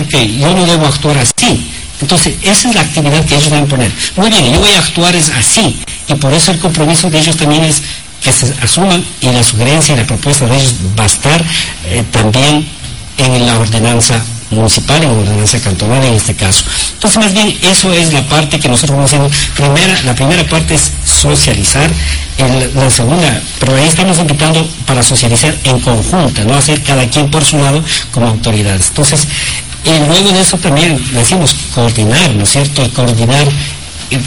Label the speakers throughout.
Speaker 1: porque yo no debo actuar así. Entonces, esa es la actividad que ellos deben poner. Muy bien, yo voy a actuar es así, y por eso el compromiso de ellos también es que se asuman y la sugerencia y la propuesta de ellos va a estar eh, también en la ordenanza municipal, en la ordenanza cantonal en este caso. Entonces, más bien, eso es la parte que nosotros vamos haciendo. Primera, la primera parte es socializar, la segunda, pero ahí estamos invitando para socializar en conjunta, no hacer cada quien por su lado como autoridades. Entonces, y luego de eso también decimos coordinar, ¿no es cierto? Coordinar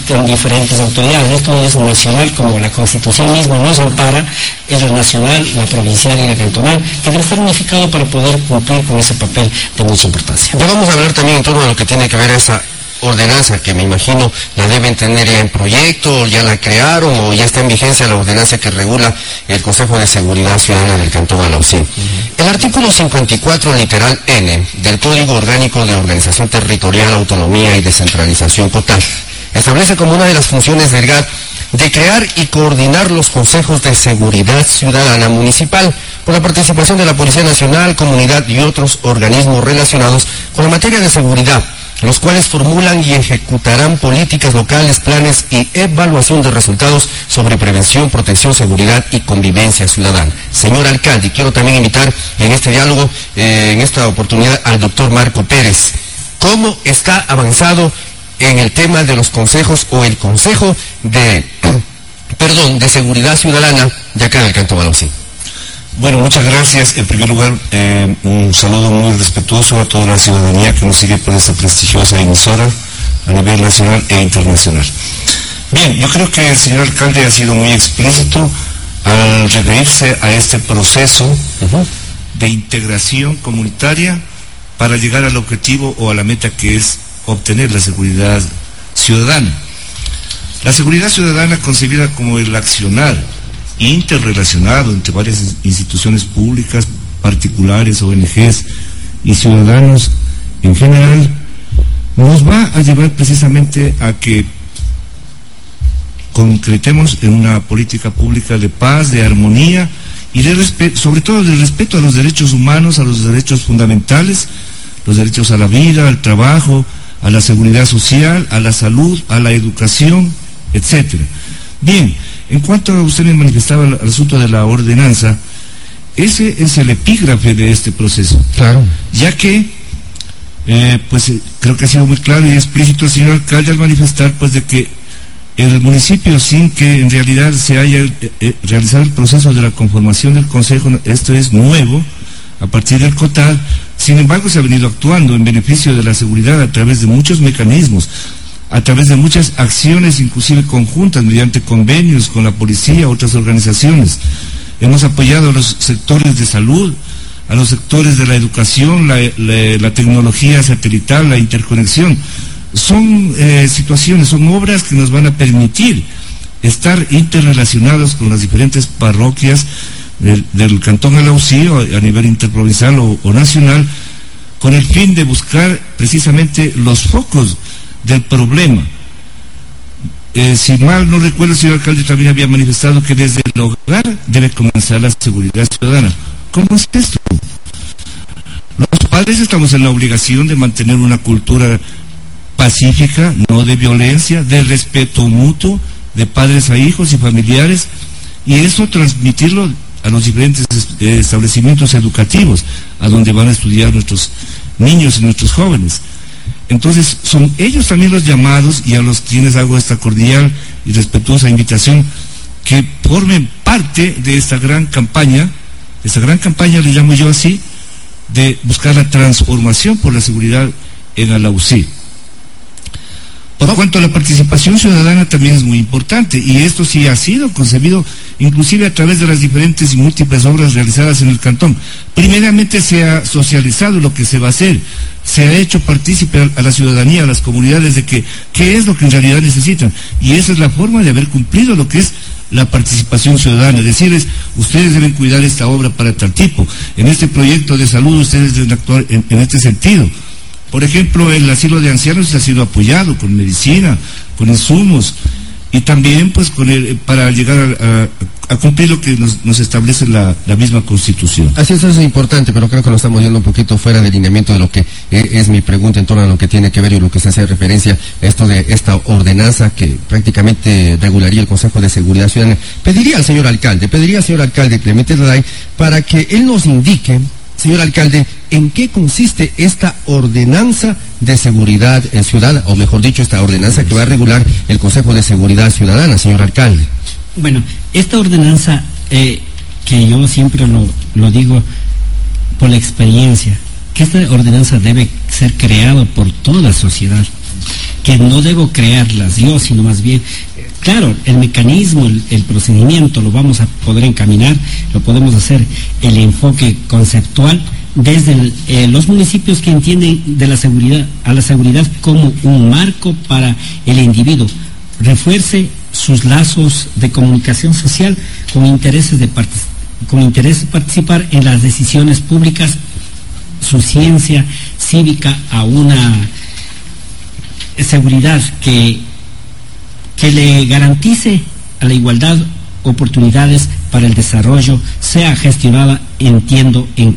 Speaker 1: con diferentes autoridades. Esto es nacional, como la Constitución misma nos ampara, es la nacional, la provincial y la cantonal, que debe estar unificado para poder cumplir con ese papel de mucha importancia.
Speaker 2: Vamos a hablar también en torno a lo que tiene que ver esa ordenanza que me imagino la deben tener ya en proyecto, ya la crearon o ya está en vigencia la ordenanza que regula el Consejo de Seguridad Ciudadana del Cantón Alausín. El artículo 54 literal N del Código Orgánico de Organización Territorial, Autonomía y Descentralización Total establece como una de las funciones del GAT de crear y coordinar los consejos de seguridad ciudadana municipal con la participación de la Policía Nacional, comunidad y otros organismos relacionados con la materia de seguridad, los cuales formulan y ejecutarán políticas locales, planes y evaluación de resultados sobre prevención, protección, seguridad y convivencia ciudadana. Señor alcalde, quiero también invitar en este diálogo, eh, en esta oportunidad, al doctor Marco Pérez. ¿Cómo está avanzado en el tema de los consejos o el consejo de, perdón, de seguridad ciudadana de acá del Canto Balosí.
Speaker 3: Bueno, muchas gracias. En primer lugar, eh, un saludo muy respetuoso a toda la ciudadanía que nos sigue por esta prestigiosa emisora a nivel nacional e internacional. Bien, yo creo que el señor alcalde ha sido muy explícito al referirse a este proceso de integración comunitaria para llegar al objetivo o a la meta que es obtener la seguridad ciudadana. La seguridad ciudadana concebida como el accionar interrelacionado entre varias instituciones públicas, particulares, ONGs y ciudadanos en general, nos va a llevar precisamente a que concretemos en una política pública de paz, de armonía y de sobre todo de respeto a los derechos humanos, a los derechos fundamentales, los derechos a la vida, al trabajo, a la seguridad social, a la salud, a la educación, etcétera. Bien, en cuanto a usted me manifestaba el, asunto de la ordenanza, ese es el epígrafe de este proceso.
Speaker 2: Claro.
Speaker 3: Ya que, eh, pues eh, creo que ha sido muy claro y explícito el señor alcalde al manifestar, pues, de que el municipio, sin que en realidad se haya eh, realizado el proceso de la conformación del consejo, esto es nuevo, a partir del COTAD, sin embargo, se ha venido actuando en beneficio de la seguridad a través de muchos mecanismos, a través de muchas acciones, inclusive conjuntas, mediante convenios con la policía, otras organizaciones. Hemos apoyado a los sectores de salud, a los sectores de la educación, la, tecnología satelital, la interconexión. Son eh, situaciones, son obras que nos van a permitir estar interrelacionados con las diferentes parroquias del, Cantón Alausí a nivel interprovincial o, nacional con el fin de buscar precisamente los focos del problema. Eh, si mal no recuerdo, el señor alcalde también había manifestado que desde el hogar debe comenzar la seguridad ciudadana. ¿Cómo es esto? Los padres estamos en la obligación de mantener una cultura pacífica, no de violencia, de respeto mutuo, de padres a hijos y familiares, y eso transmitirlo a los diferentes eh, establecimientos educativos a donde van a estudiar nuestros niños y nuestros jóvenes. Entonces, son ellos también los llamados y a los quienes hago esta cordial y respetuosa invitación que formen parte de esta gran campaña, esta gran campaña le llamo yo así, de buscar la transformación por la seguridad en Alausí. Por cuanto a la participación ciudadana también es muy importante y esto sí ha sido concebido inclusive a través de las diferentes y múltiples obras realizadas en el cantón. Primeramente se ha socializado lo que se va a hacer, se ha hecho partícipe a la ciudadanía, a las comunidades de que qué es lo que en realidad necesitan. Y esa es la forma de haber cumplido lo que es la participación ciudadana, decirles, ustedes deben cuidar esta obra para tal tipo, en este proyecto de salud ustedes deben actuar en este sentido. Por ejemplo, el asilo de ancianos ha sido apoyado con medicina, con insumos y también pues el, para llegar a, cumplir lo que nos, establece la, misma constitución.
Speaker 2: Así es, eso es importante, pero creo que lo estamos viendo un poquito fuera del lineamiento de lo que eh, es mi pregunta en torno a lo que tiene que ver y lo que se hace referencia a esto de esta ordenanza que prácticamente regularía el Consejo de Seguridad Ciudadana. Pediría al señor alcalde, pediría al señor alcalde Clemente Daday para que él nos indique, señor alcalde, en qué consiste esta ordenanza de seguridad ciudadana, o mejor dicho, esta ordenanza que va a regular el Consejo de Seguridad Ciudadana, señor alcalde.
Speaker 1: Bueno, esta ordenanza, eh, que yo siempre lo, lo digo por la experiencia, que esta ordenanza debe ser creada por toda la sociedad, que no debo crearlas yo, sino más bien, claro, el mecanismo, el, procedimiento lo vamos a poder encaminar, lo podemos hacer, el enfoque conceptual desde eh, los municipios que entienden de la seguridad a la seguridad como un marco para el individuo, refuerce sus lazos de comunicación social con intereses de con interés de participar en las decisiones públicas, su ciencia cívica a una seguridad que, que le garantice a la igualdad oportunidades para el desarrollo sea gestionada, entiendo, en,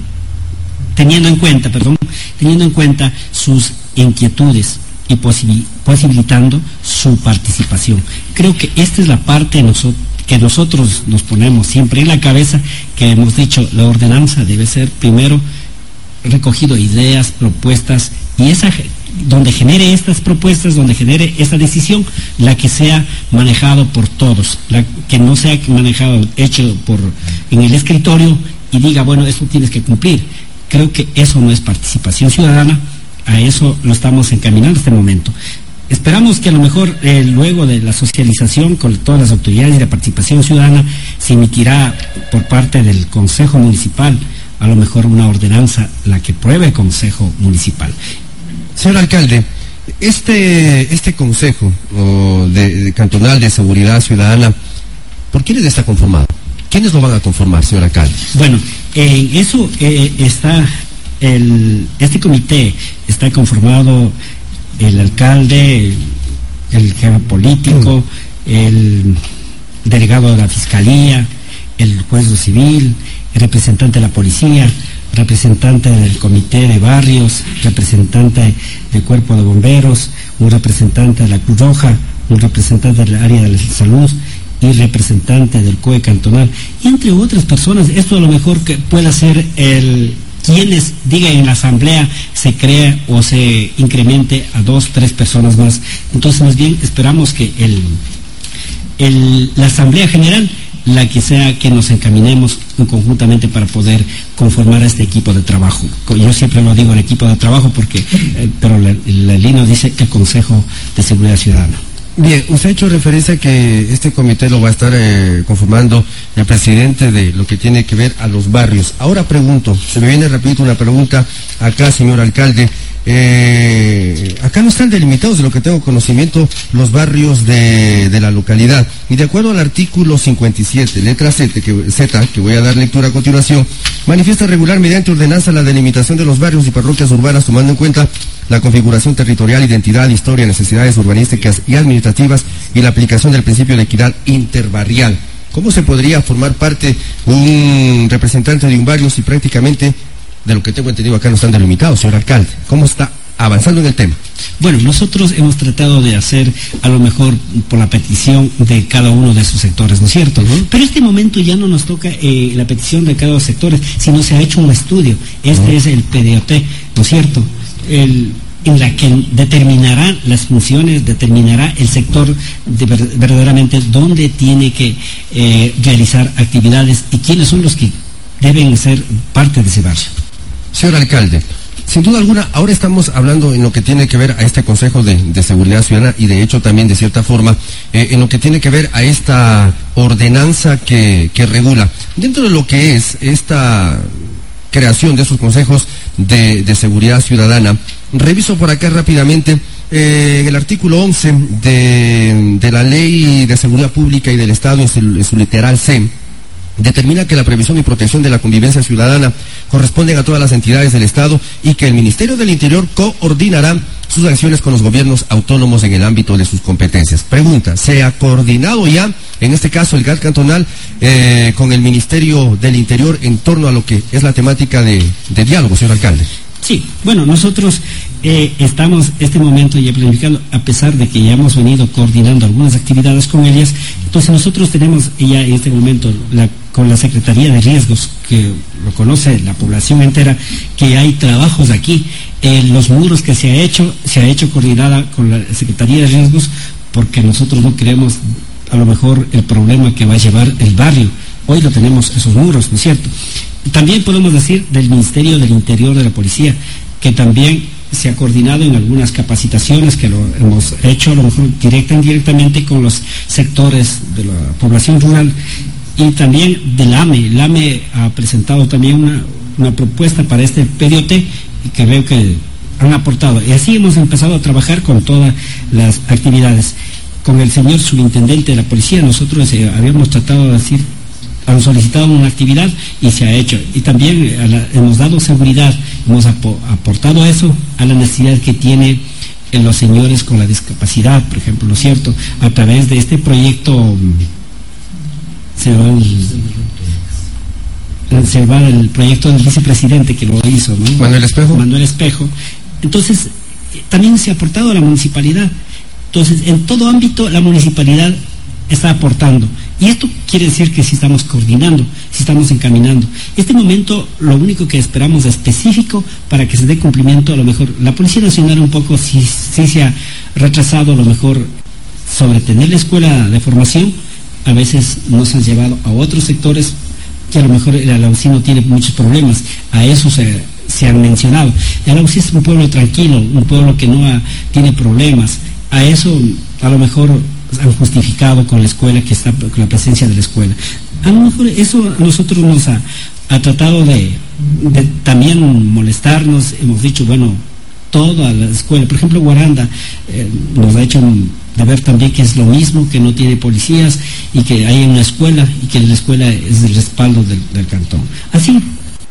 Speaker 1: teniendo en cuenta, perdón, teniendo en cuenta sus inquietudes, y posibilitando su participación. Creo que esta es la parte que nosotros nos ponemos siempre en la cabeza, que hemos dicho, la ordenanza debe ser primero recogido ideas, propuestas, y esa donde genere estas propuestas, donde genere esta decisión, la que sea manejado por todos, la que no sea manejado, hecho por en el escritorio y diga, bueno, eso tienes que cumplir. Creo que eso no es participación ciudadana, a eso lo estamos encaminando en este momento. Esperamos que a lo mejor eh, luego de la socialización con todas las autoridades y la participación ciudadana se emitirá por parte del Consejo Municipal a lo mejor una ordenanza la que pruebe el Consejo Municipal.
Speaker 2: Señor alcalde, este, este Consejo de, Cantonal de Seguridad Ciudadana, ¿por quiénes está conformado? ¿Quiénes lo van a conformar, señor alcalde?
Speaker 1: Bueno, en eso eh, está este comité está conformado el alcalde, el jefe político, el delegado de la fiscalía, el juez civil, el representante de la policía, representante del comité de barrios, representante del cuerpo de bomberos, un representante de la Cruz Roja, un representante del área de la salud y representante del COE cantonal, entre otras personas. Esto a lo mejor que pueda ser el quienes diga en la asamblea se crea o se incremente a dos, tres personas más. Entonces, más bien esperamos que el, la asamblea general la que sea que nos encaminemos conjuntamente para poder conformar este equipo de trabajo. Yo siempre lo digo el equipo de trabajo porque, eh, pero la, la dice el Consejo de Seguridad Ciudadana.
Speaker 2: Bien, usted ha hecho referencia a que este comité lo va a estar eh, conformando el presidente de lo que tiene que ver a los barrios. Ahora pregunto, se me viene, repito, una pregunta acá, señor alcalde. Eh, acá no están delimitados, de lo que tengo conocimiento, los barrios de, la localidad. Y de acuerdo al artículo 57, letra Z que, Z, que voy a dar lectura a continuación, manifiesta regular mediante ordenanza la delimitación de los barrios y parroquias urbanas tomando en cuenta la configuración territorial, identidad, historia, necesidades urbanísticas y administrativas y la aplicación del principio de equidad interbarrial. ¿Cómo se podría formar parte un representante de un barrio si prácticamente, de lo que tengo entendido acá no están delimitados, señor alcalde? ¿Cómo está avanzando en el tema?
Speaker 1: Bueno, nosotros hemos tratado de hacer a lo mejor por la petición de cada uno de sus sectores, ¿no es cierto? Pero este momento ya no nos toca eh, la petición de cada uno de los sectores, sino se ha hecho un estudio. Este es el PDOT, ¿no es cierto? el, en la que determinará las funciones, determinará el sector de verdaderamente dónde tiene que eh, realizar actividades y quiénes son los que deben ser parte de ese barrio.
Speaker 2: Señor alcalde, sin duda alguna, ahora estamos hablando en lo que tiene que ver a este Consejo de, Seguridad Ciudadana y de hecho también de cierta forma eh, en lo que tiene que ver a esta ordenanza que, regula. Dentro de lo que es esta creación de esos consejos de, seguridad ciudadana. Reviso por acá rápidamente eh, el artículo 11 de, la Ley de Seguridad Pública y del Estado en su, literal C determina que la previsión y protección de la convivencia ciudadana corresponden a todas las entidades del Estado y que el Ministerio del Interior coordinará sus acciones con los gobiernos autónomos en el ámbito de sus competencias. Pregunta, ¿se ha coordinado ya, en este caso el GAT cantonal, eh, con el Ministerio del Interior en torno a lo que es la temática de, diálogo, señor alcalde?
Speaker 1: Sí, bueno, nosotros eh, estamos este momento ya planificando, a pesar de que ya hemos venido coordinando algunas actividades con ellas, entonces nosotros tenemos ya en este momento con la Secretaría de Riesgos, que lo conoce la población entera, que hay trabajos aquí. en los muros que se ha hecho, se ha hecho coordinada con la Secretaría de Riesgos, porque nosotros no queremos a lo mejor el problema que va a llevar el barrio. Hoy lo tenemos esos muros, ¿no es cierto? También podemos decir del Ministerio del Interior de la Policía, que también se ha coordinado en algunas capacitaciones que lo hemos hecho, a lo mejor directa e indirectamente con los sectores de la población rural y también del AME. El AME ha presentado también una, una propuesta para este PDOT y que veo que han aportado. Y así hemos empezado a trabajar con todas las actividades. Con el señor subintendente de la policía, nosotros eh, habíamos tratado de decir han solicitado una actividad y se ha hecho. Y también eh, hemos dado seguridad, hemos aportado eso a la necesidad que tienen eh, los señores con la discapacidad, por ejemplo, ¿no es cierto? A través de este proyecto mm, se va el, se va el proyecto del vicepresidente que lo hizo, ¿no?
Speaker 2: Manuel Espejo.
Speaker 1: Manuel Espejo. Entonces, eh, también se ha aportado a la municipalidad. Entonces, en todo ámbito, la municipalidad está aportando. Y esto quiere decir que si estamos coordinando, si estamos encaminando. Este momento, lo único que esperamos específico para que se dé cumplimiento, a lo mejor, la Policía Nacional un poco sí, se ha retrasado, a lo mejor, sobre tener la escuela de formación, a veces nos han llevado a otros sectores que a lo mejor el Alausí tiene muchos problemas. A eso se, han mencionado. El Alausí es un pueblo tranquilo, un pueblo que no tiene problemas. A eso, a lo mejor, han justificado con la escuela, que está con la presencia de la escuela. A lo mejor eso a nosotros nos ha, tratado de, también molestarnos, hemos dicho, bueno, toda la escuela, por ejemplo, Guaranda eh, nos ha hecho de ver también que es lo mismo, que no tiene policías y que hay una escuela y que la escuela es el respaldo del, cantón. Así,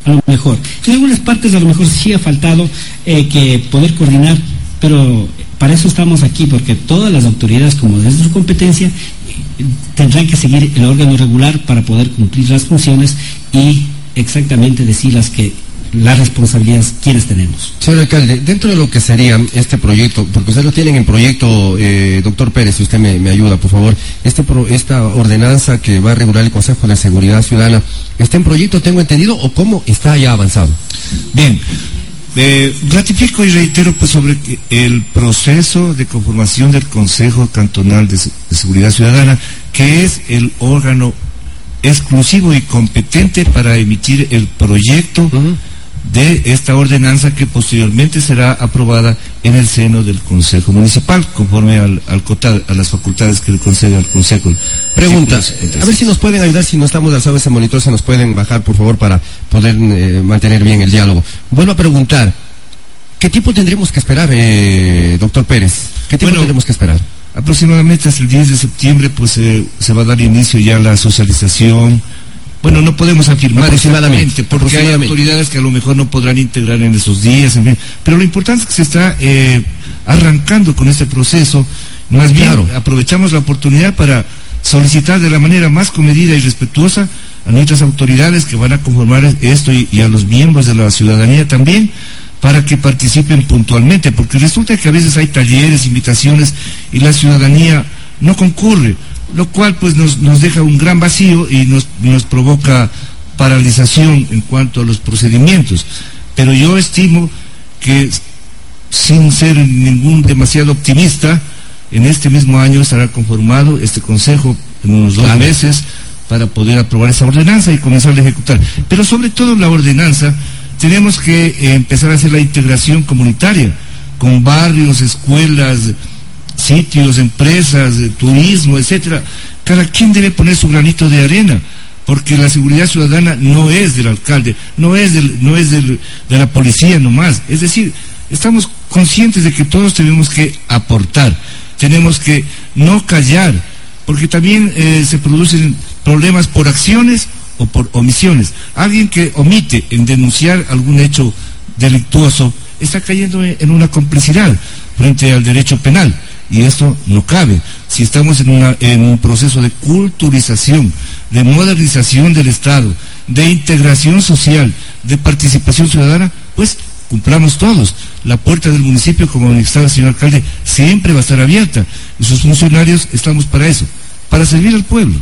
Speaker 1: a lo mejor. En algunas partes a lo mejor sí ha faltado eh, que poder coordinar, pero para eso estamos aquí, porque todas las autoridades, como desde su competencia, tendrán que seguir el órgano regular para poder cumplir las funciones y exactamente decir las que las responsabilidades quienes tenemos.
Speaker 2: Señor alcalde, dentro de lo que sería este proyecto, porque ustedes lo tienen en proyecto, eh, doctor Pérez, si usted me, ayuda, por favor, este esta ordenanza que va a regular el Consejo de Seguridad Ciudadana, ¿está en proyecto, tengo entendido, o cómo está ya avanzado?
Speaker 3: Bien, eh, ratifico y reitero pues sobre el proceso de conformación del Consejo Cantonal de, Seguridad Ciudadana, que es el órgano exclusivo y competente para emitir el proyecto de esta ordenanza que posteriormente será aprobada en el seno del Consejo Municipal, conforme al, al a las facultades que le concede al Consejo.
Speaker 2: Preguntas. A ver si nos pueden ayudar, si no estamos alzado ese monitor, se nos pueden bajar, por favor, para poder eh, mantener bien el diálogo. Vuelvo a preguntar, ¿qué tiempo tendremos que esperar, eh, doctor Pérez? ¿Qué tiempo tendremos que esperar?
Speaker 3: Aproximadamente hasta el 10 de septiembre, pues eh, se va a dar inicio ya a la socialización, bueno, no podemos afirmar
Speaker 2: aproximadamente,
Speaker 3: porque hay autoridades que a lo mejor no podrán integrar en esos días, pero lo importante es que se está eh, arrancando con este proceso. Más bien, aprovechamos la oportunidad para solicitar de la manera más comedida y respetuosa a nuestras autoridades que van a conformar esto y, y a los miembros de la ciudadanía también para que participen puntualmente, porque resulta que a veces hay talleres, invitaciones y la ciudadanía no concurre lo cual pues nos, nos deja un gran vacío y nos, nos provoca paralización en cuanto a los procedimientos. Pero yo estimo que sin ser ningún demasiado optimista, en este mismo año estará conformado este consejo en unos dos meses para poder aprobar esa ordenanza y comenzar a ejecutar. Pero sobre todo la ordenanza, tenemos que eh, empezar a hacer la integración comunitaria con barrios, escuelas, sitios, empresas, turismo, etcétera, cada quien debe poner su granito de arena, porque la seguridad ciudadana no es del alcalde, no es, del, no es de la policía nomás. Es decir, estamos conscientes de que todos tenemos que aportar, tenemos que no callar, porque también eh, se producen problemas por acciones o por omisiones. Alguien que omite en denunciar algún hecho delictuoso está cayendo en una complicidad frente al derecho penal y esto no cabe. Si estamos en, un proceso de culturización, de modernización del Estado, de integración social, de participación ciudadana, pues cumplamos todos. La puerta del municipio, como estaba el señor alcalde, siempre va a estar abierta. Y sus funcionarios estamos para eso, para servir al pueblo.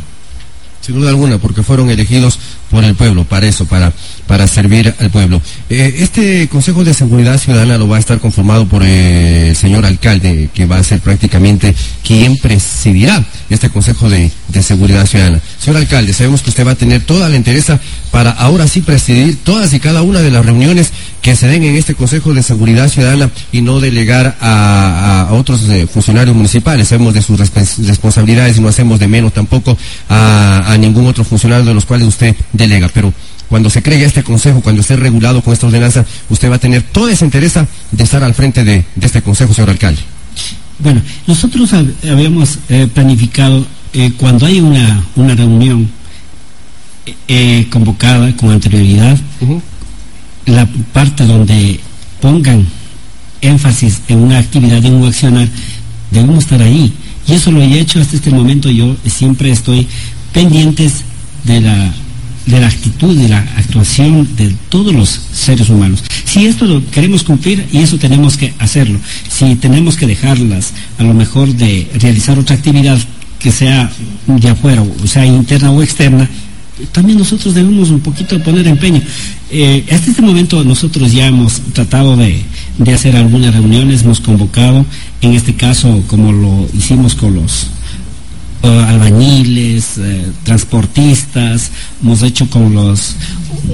Speaker 2: Sin duda alguna, porque fueron elegidos por el pueblo, para eso, para, para servir al pueblo. Eh, este Consejo de Seguridad Ciudadana lo va a estar conformado por eh, el señor alcalde, que va a ser prácticamente quien presidirá este Consejo de, Seguridad Ciudadana. Señor alcalde, sabemos que usted va a tener toda la interés para ahora sí presidir todas y cada una de las reuniones que se den en este Consejo de Seguridad Ciudadana y no delegar a, a otros eh, funcionarios municipales. Sabemos de sus responsabilidades y no hacemos de menos tampoco a, a ningún otro funcionario de los cuales usted delega, pero cuando se cree este consejo, cuando esté regulado con esta ordenanza, usted va a tener toda esa interés de estar al frente de, de este consejo, señor alcalde.
Speaker 1: Bueno, nosotros habíamos eh, planificado eh, cuando hay una, una reunión eh, convocada con anterioridad, uh -huh. la parte donde pongan énfasis en una actividad, en un accionar, debemos estar ahí. Y eso lo he hecho hasta este momento. Yo siempre estoy pendientes de la de la actitud, de la actuación de todos los seres humanos. Si esto lo queremos cumplir y eso tenemos que hacerlo, si tenemos que dejarlas a lo mejor de realizar otra actividad que sea de afuera, o sea interna o externa, también nosotros debemos un poquito poner empeño. Eh, hasta este momento nosotros ya hemos tratado de, de hacer algunas reuniones, hemos convocado, en este caso como lo hicimos con los albañiles, eh, transportistas, hemos hecho con los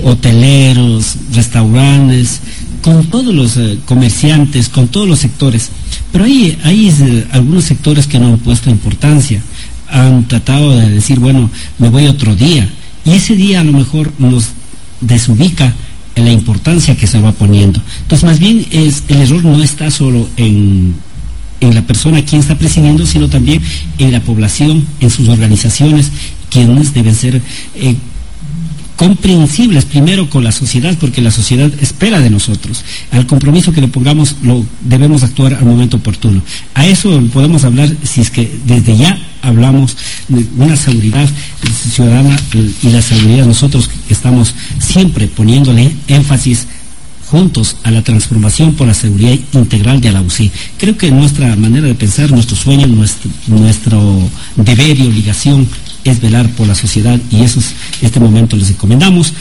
Speaker 1: hoteleros, restaurantes, con todos los eh, comerciantes, con todos los sectores. Pero hay, hay eh, algunos sectores que no han puesto importancia, han tratado de decir, bueno, me voy otro día. Y ese día a lo mejor nos desubica en la importancia que se va poniendo. Entonces, más bien es, el error no está solo en en la persona quien está presidiendo, sino también en la población, en sus organizaciones, quienes deben ser eh, comprensibles primero con la sociedad, porque la sociedad espera de nosotros. Al compromiso que le pongamos, lo debemos actuar al momento oportuno. A eso podemos hablar si es que desde ya hablamos de una seguridad ciudadana y la seguridad nosotros estamos siempre poniéndole énfasis juntos a la transformación por la seguridad integral de la UCI. Creo que nuestra manera de pensar, nuestro sueño, nuestro, deber y obligación es velar por la sociedad y eso es, este momento les encomendamos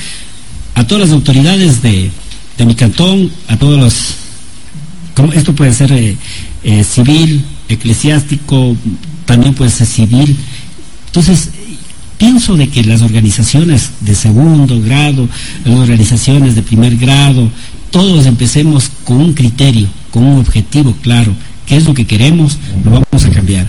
Speaker 1: a todas las autoridades de, de mi cantón, a todos los, esto puede ser eh, eh, civil, eclesiástico, también puede ser civil. Entonces, pienso de que las organizaciones de segundo grado, las organizaciones de primer grado, todos empecemos con un criterio, con un objetivo claro, qué es lo que queremos, lo vamos a cambiar.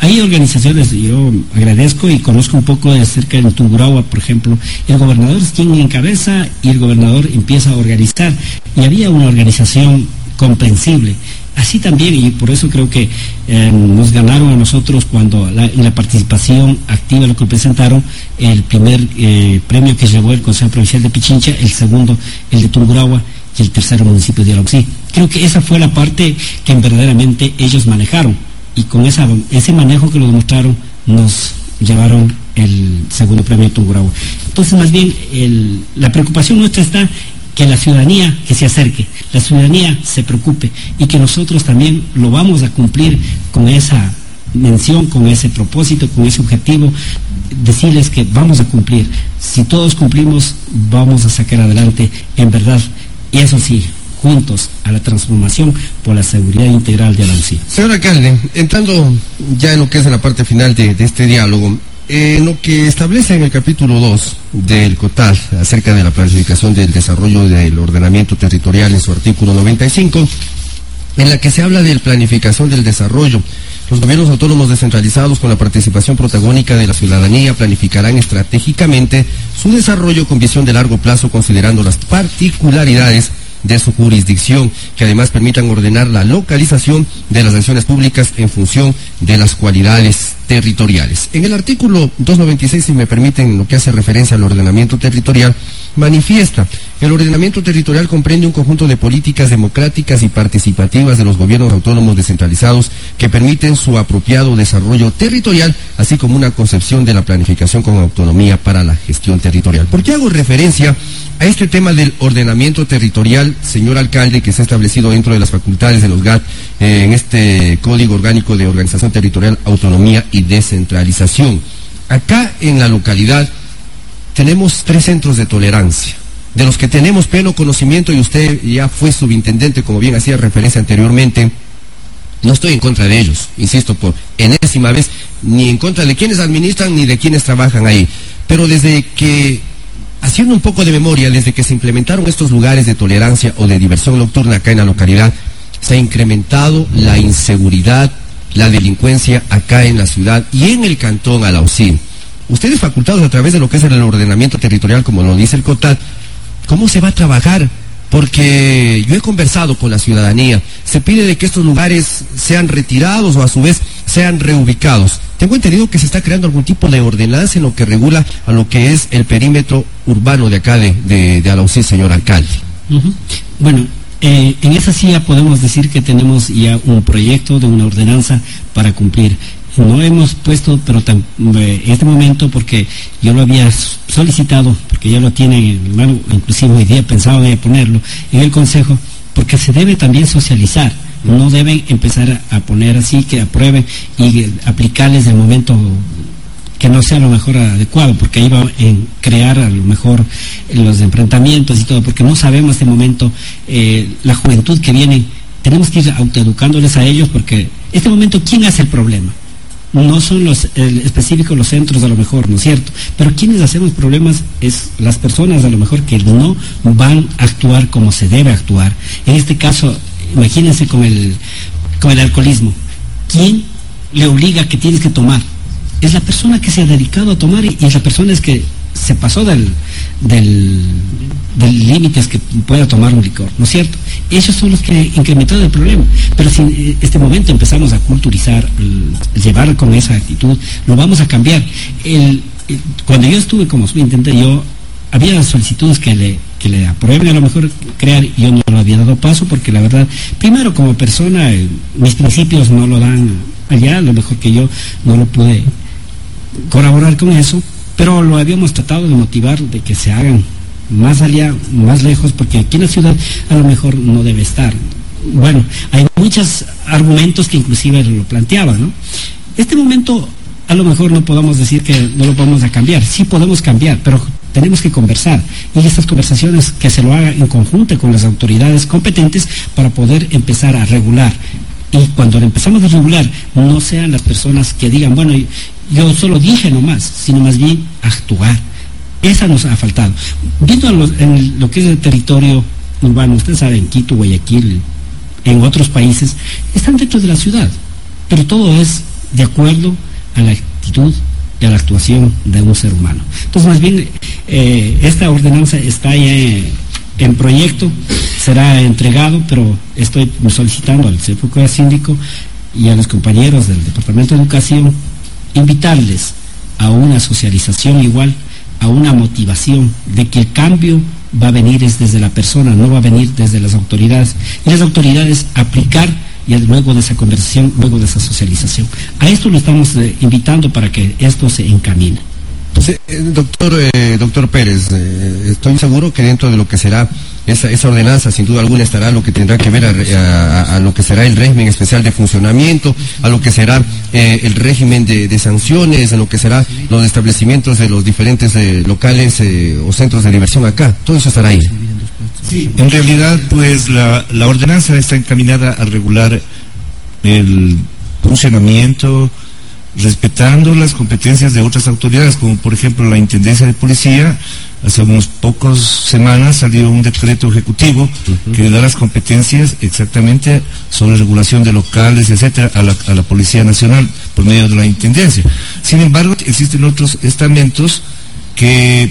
Speaker 1: Hay organizaciones, yo agradezco y conozco un poco de cerca en Tungurahua, por ejemplo, el gobernador es quien encabeza y el gobernador empieza a organizar. Y había una organización comprensible. Así también, y por eso creo que eh, nos ganaron a nosotros cuando la, en la participación activa lo que presentaron, el primer eh, premio que llevó el Consejo Provincial de Pichincha, el segundo, el de Tungurahua, y el tercer municipio de Aloxí. Creo que esa fue la parte que verdaderamente ellos manejaron y con ese manejo que lo demostraron nos llevaron el segundo premio Tungurahua. Entonces, más bien, la preocupación nuestra está que la ciudadanía que se acerque, la ciudadanía se preocupe y que nosotros también lo vamos a cumplir con esa mención, con ese propósito, con ese objetivo, decirles que vamos a cumplir. Si todos cumplimos, vamos a sacar adelante en verdad y eso sí, juntos a la transformación por la seguridad integral de la UCI.
Speaker 2: Señor alcalde, entrando ya en lo que es la parte final de, este diálogo, eh, lo que establece en el capítulo 2 del COTAL acerca de la planificación del desarrollo del ordenamiento territorial en su artículo 95, en la que se habla de planificación del desarrollo. Los gobiernos autónomos descentralizados con la participación protagónica de la ciudadanía planificarán estratégicamente su desarrollo con visión de largo plazo considerando las particularidades de su jurisdicción, que además permitan ordenar la localización de las acciones públicas en función de las cualidades territoriales. En el artículo 296, si me permiten, lo que hace referencia al ordenamiento territorial, manifiesta el ordenamiento territorial comprende un conjunto de políticas democráticas y participativas de los gobiernos autónomos descentralizados que permiten su apropiado desarrollo territorial, así como una concepción de la planificación con autonomía para la gestión territorial. ¿Por qué hago referencia A este tema del ordenamiento territorial, señor alcalde, que se ha establecido dentro de las facultades de los GAT eh, en este Código Orgánico de Organización Territorial, Autonomía y Descentralización. Acá en la localidad tenemos tres centros de tolerancia, de los que tenemos pleno conocimiento y usted ya fue subintendente, como bien hacía referencia anteriormente. No estoy en contra de ellos, insisto, por enésima vez, ni en contra de quienes administran ni de quienes trabajan ahí. Pero desde que Haciendo un poco de memoria, desde que se implementaron estos lugares de tolerancia o de diversión nocturna acá en la localidad, se ha incrementado la inseguridad, la delincuencia acá en la ciudad y en el cantón Alausín. Ustedes facultados a través de lo que es el ordenamiento territorial, como lo dice el COTAD, ¿cómo se va a trabajar porque yo he conversado con la ciudadanía, se pide de que estos lugares sean retirados o a su vez sean reubicados. Tengo entendido que se está creando algún tipo de ordenanza en lo que regula a lo que es el perímetro urbano de acá de, de, señor alcalde.
Speaker 1: Bueno, eh, en esa sí ya podemos decir que tenemos ya un proyecto de una ordenanza para cumplir no hemos puesto, pero en eh, este momento, porque yo lo había solicitado, porque ya lo tiene en inclusive hoy día pensaba de ponerlo en el Consejo, porque se debe también socializar. No deben empezar a poner así que aprueben y aplicarles de momento que no sea lo mejor adecuado, porque ahí va a crear a lo mejor los enfrentamientos y todo, porque no sabemos este momento eh, la juventud que viene. Tenemos que ir autoeducándoles a ellos, porque este momento, ¿quién hace el problema? no son los específicos los centros a lo mejor, ¿no es cierto? Pero quienes hacemos problemas es las personas a lo mejor que no van a actuar como se debe actuar. En este caso, imagínense con el, con el alcoholismo. ¿Quién le obliga que tienes que tomar? Es la persona que se ha dedicado a tomar y, la persona es que se pasó del, del, límites que pueda tomar un licor, ¿no es cierto? Esos son los que incrementaron el problema. Pero si en este momento empezamos a culturizar, llevar con esa actitud, lo vamos a cambiar. cuando yo estuve como subintendente, yo había solicitudes que le, que le aprueben a lo mejor crear, y yo no lo había dado paso porque la verdad, primero como persona, eh, mis principios no lo dan allá, a lo mejor que yo no lo pude colaborar con eso pero lo habíamos tratado de motivar de que se hagan más allá, más lejos, porque aquí en la ciudad a lo mejor no debe estar. Bueno, hay muchos argumentos que inclusive lo planteaba, ¿no? Este momento a lo mejor no podemos decir que no lo vamos a cambiar, sí podemos cambiar, pero tenemos que conversar y estas conversaciones que se lo haga en conjunto con las autoridades competentes para poder empezar a regular y cuando empezamos a regular no sean las personas que digan, bueno, yo solo dije nomás, sino más bien actuar. Esa nos ha faltado. Viendo en lo que es el territorio urbano, ustedes saben, Quito, Guayaquil, en otros países, están dentro de la ciudad, pero todo es de acuerdo a la actitud y a la actuación de un ser humano. Entonces, más bien, eh, esta ordenanza está ya en proyecto, será entregado, pero estoy solicitando al CFUCA síndico y a los compañeros del Departamento de Educación invitarles a una socialización igual, a una motivación de que el cambio va a venir desde la persona, no va a venir desde las autoridades. Y las autoridades aplicar y luego de esa conversación, luego de esa socialización. A esto lo estamos eh, invitando para que esto se encamine.
Speaker 2: Eh, doctor, eh, doctor Pérez, estoy seguro que dentro de lo que será esa, esa ordenanza sin duda alguna estará lo que tendrá que ver a, lo que será el régimen especial de funcionamiento, a lo que será eh, el régimen de, sanciones, a lo que será los establecimientos de los diferentes eh, locales eh, o centros de diversión acá. Todo eso estará ahí.
Speaker 3: En realidad, pues la, la ordenanza está encaminada a regular el funcionamiento, respetando las competencias de otras autoridades, como por ejemplo la Intendencia de Policía, hace unos pocos semanas salió un decreto ejecutivo que da las competencias exactamente sobre regulación de locales, etcétera, a la, a la, Policía Nacional por medio de la Intendencia. Sin embargo, existen otros estamentos que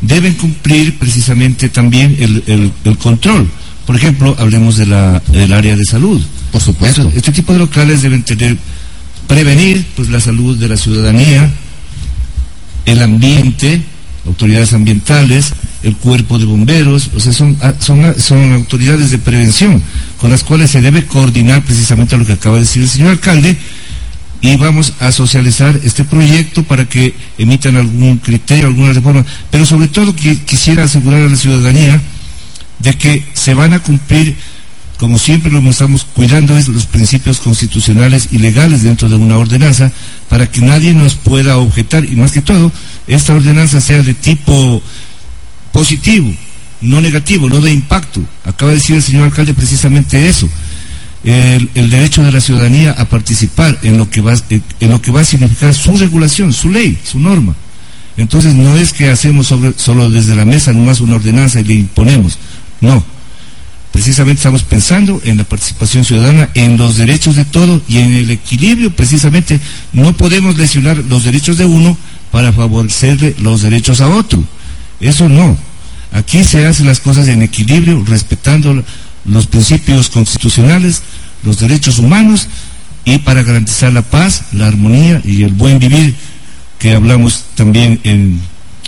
Speaker 3: deben cumplir precisamente también el, el, control. Por ejemplo, hablemos de la, del área de salud. Por supuesto. Este tipo de locales deben tener, prevenir pues, la salud de la ciudadanía, el ambiente, autoridades ambientales, el cuerpo de bomberos, o sea, son, ah, son, son autoridades de prevención con las cuales se debe coordinar precisamente lo que acaba de decir el señor alcalde y vamos a socializar este proyecto para que emitan algún criterio, alguna reforma. Pero sobre todo quisiera asegurar a la ciudadanía de que se van a cumplir, como siempre lo estamos cuidando, los principios constitucionales y legales dentro de una ordenanza para que nadie nos pueda objetar y más que todo, esta ordenanza sea de tipo positivo, no negativo, no de impacto. Acaba de decir el señor alcalde precisamente eso el, derecho de la ciudadanía a participar en lo que va en lo que va a significar su regulación, su ley, su norma. Entonces no es que hacemos solo desde la mesa nomás una ordenanza y le imponemos, no. Precisamente estamos pensando en la participación ciudadana, en los derechos de todos y en el equilibrio. Precisamente no podemos lesionar los derechos de uno para favorecerle los derechos a otro. Eso no. Aquí se hacen las cosas en equilibrio, respetando los principios constitucionales, los derechos humanos y para garantizar la paz, la armonía y el buen vivir que hablamos también en,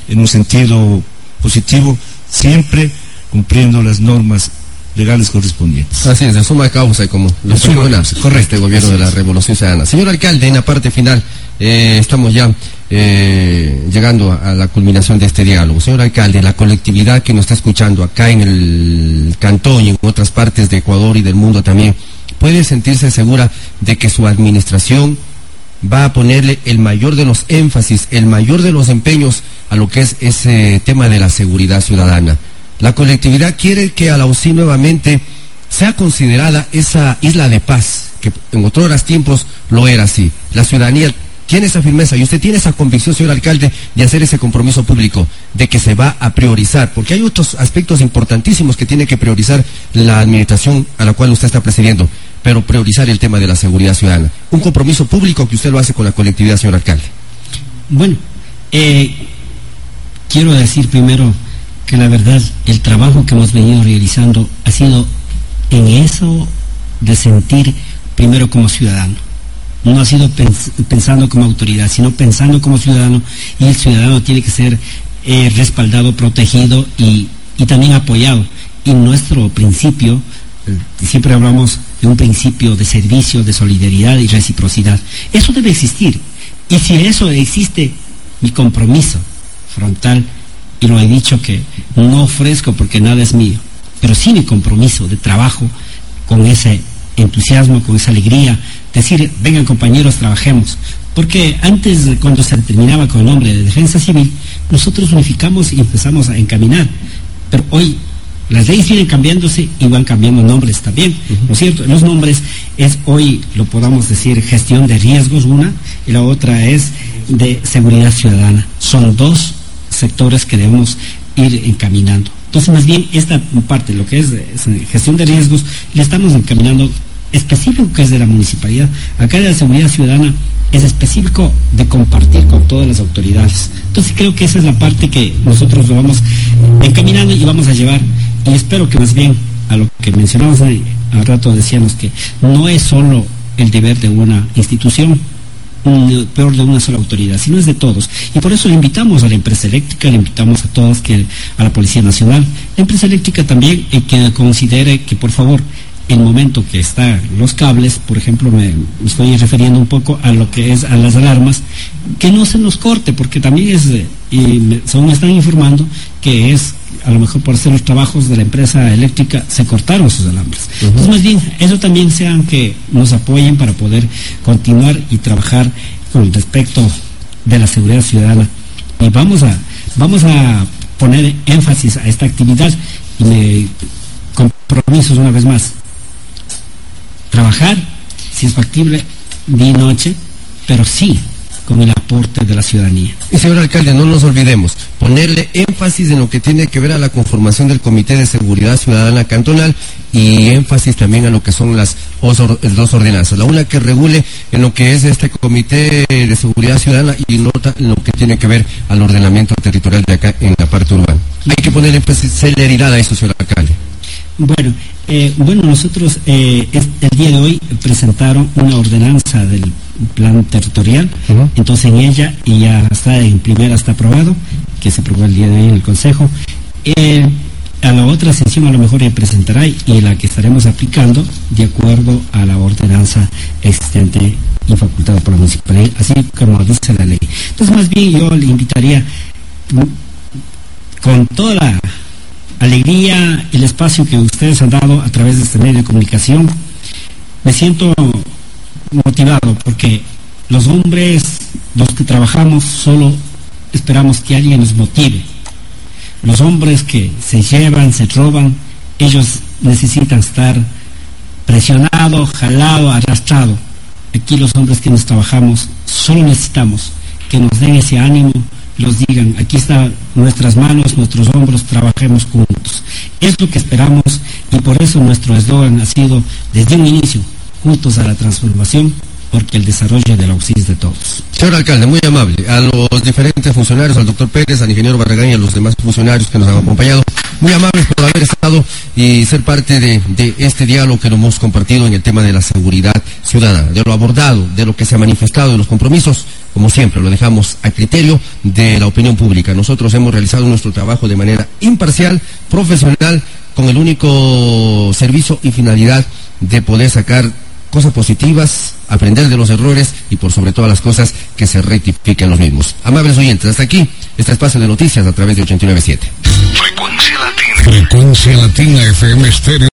Speaker 3: en un sentido positivo, siempre cumpliendo las normas legales correspondientes.
Speaker 2: Así es, de suma causa y como lo correcto, este gobierno de la Revolución Ciudadana. Señor alcalde, en la parte final, eh, estamos ya eh, llegando a, la culminación de este diálogo. Señor alcalde, la colectividad que nos está escuchando acá en el cantón y en otras partes de Ecuador y del mundo también, puede sentirse segura de que su administración va a ponerle el mayor de los énfasis, el mayor de los empeños a lo que es ese tema de la seguridad ciudadana. La colectividad quiere que a la UCI nuevamente sea considerada esa isla de paz, que en otros tiempos lo era así. La ciudadanía tiene esa firmeza y usted tiene esa convicción, señor alcalde, de hacer ese compromiso público, de que se va a priorizar, porque hay otros aspectos importantísimos que tiene que priorizar la administración a la cual usted está presidiendo, pero priorizar el tema de la seguridad ciudadana. Un compromiso público que usted lo hace con la colectividad, señor alcalde.
Speaker 1: Bueno, eh, quiero decir primero que la verdad, el trabajo que hemos venido realizando ha sido en eso de sentir primero como ciudadano no ha sido pensando como autoridad, sino pensando como ciudadano y el ciudadano tiene que ser eh, respaldado, protegido y, también apoyado. Y nuestro principio, eh, siempre hablamos de un principio de servicio, de solidaridad y reciprocidad. Eso debe existir. Y si eso existe, mi compromiso frontal, y lo he dicho que no ofrezco porque nada es mío, pero sí mi compromiso de trabajo con ese entusiasmo, con esa alegría, decir, vengan compañeros, trabajemos. Porque antes, cuando se terminaba con el nombre de defensa civil, nosotros unificamos y empezamos a encaminar. Pero hoy las leyes vienen cambiándose y van cambiando nombres también, ¿no es cierto? Los nombres es hoy, lo podamos decir, gestión de riesgos una, y la otra es de seguridad ciudadana. Son dos sectores que debemos ir encaminando. Entonces, más bien, esta parte, lo que es, gestión de riesgos, le estamos encaminando específico que es de la municipalidad. Acá de la seguridad ciudadana es específico de compartir con todas las autoridades. Entonces creo que esa es la parte que nosotros lo vamos encaminando y vamos a llevar. Y espero que más bien a lo que mencionamos al rato decíamos que no es solo el deber de una institución, peor de una sola autoridad, sino es de todos. Y por eso le invitamos a la empresa eléctrica, le invitamos a todos que a la Policía Nacional, la empresa eléctrica también, eh, que considere que por favor el momento que están los cables, por ejemplo, me, estoy refiriendo un poco a lo que es a las alarmas, que no se nos corte, porque también es, y me, según me están informando, que es, a lo mejor por hacer los trabajos de la empresa eléctrica, se cortaron sus alambres. Entonces, más bien, eso también sean que nos apoyen para poder continuar y trabajar con respecto de la seguridad ciudadana. Y vamos a, vamos a poner énfasis a esta actividad y me compromisos una vez más trabajar, si es factible, día y noche, pero sí con el aporte de la ciudadanía.
Speaker 2: Y señor alcalde, no nos olvidemos, ponerle énfasis en lo que tiene que ver a la conformación del Comité de Seguridad Ciudadana Cantonal y énfasis también a lo que son las dos ordenanzas. La una que regule en lo que es este Comité de Seguridad Ciudadana y nota en lo que tiene que ver al ordenamiento territorial de acá en la parte urbana. Hay que ponerle celeridad a eso, señor alcalde.
Speaker 1: Bueno, eh, bueno, nosotros eh, el día de hoy presentaron una ordenanza del plan territorial, entonces en ella, y ya está en primera, está aprobado, que se aprobó el día de hoy en el Consejo. Eh, a la otra sesión a lo mejor ya presentará y la que estaremos aplicando de acuerdo a la ordenanza existente infacultado por la municipalidad, así como dice la ley. Entonces, más bien yo le invitaría con toda la alegría, el espacio que ustedes han dado a través de este medio de comunicación, me siento motivado porque los hombres, los que trabajamos, solo esperamos que alguien nos motive. Los hombres que se llevan, se roban, ellos necesitan estar presionados, jalados, arrastrados. Aquí los hombres que nos trabajamos solo necesitamos que nos den ese ánimo, los digan, aquí están nuestras manos, nuestros hombros, trabajemos juntos. Es lo que esperamos y por eso nuestro eslogan ha sido desde un inicio, juntos a la transformación, porque el desarrollo de la UCI es de todos.
Speaker 2: Señor alcalde, muy amable. A los diferentes funcionarios, al doctor Pérez, al ingeniero Barragán y a los demás funcionarios que nos han acompañado, muy amables por haber estado y ser parte de, este diálogo que nos hemos compartido en el tema de la seguridad ciudadana, de lo abordado, de lo que se ha manifestado, de los compromisos como siempre, lo dejamos a criterio de la opinión pública. Nosotros hemos realizado nuestro trabajo de manera imparcial, profesional, con el único servicio y finalidad de poder sacar cosas positivas, aprender de los errores y por sobre todas las cosas que se rectifiquen los mismos. Amables oyentes, hasta aquí este espacio de noticias a través de 897.
Speaker 4: Frecuencia Latina. Frecuencia Latina FM Estéreo.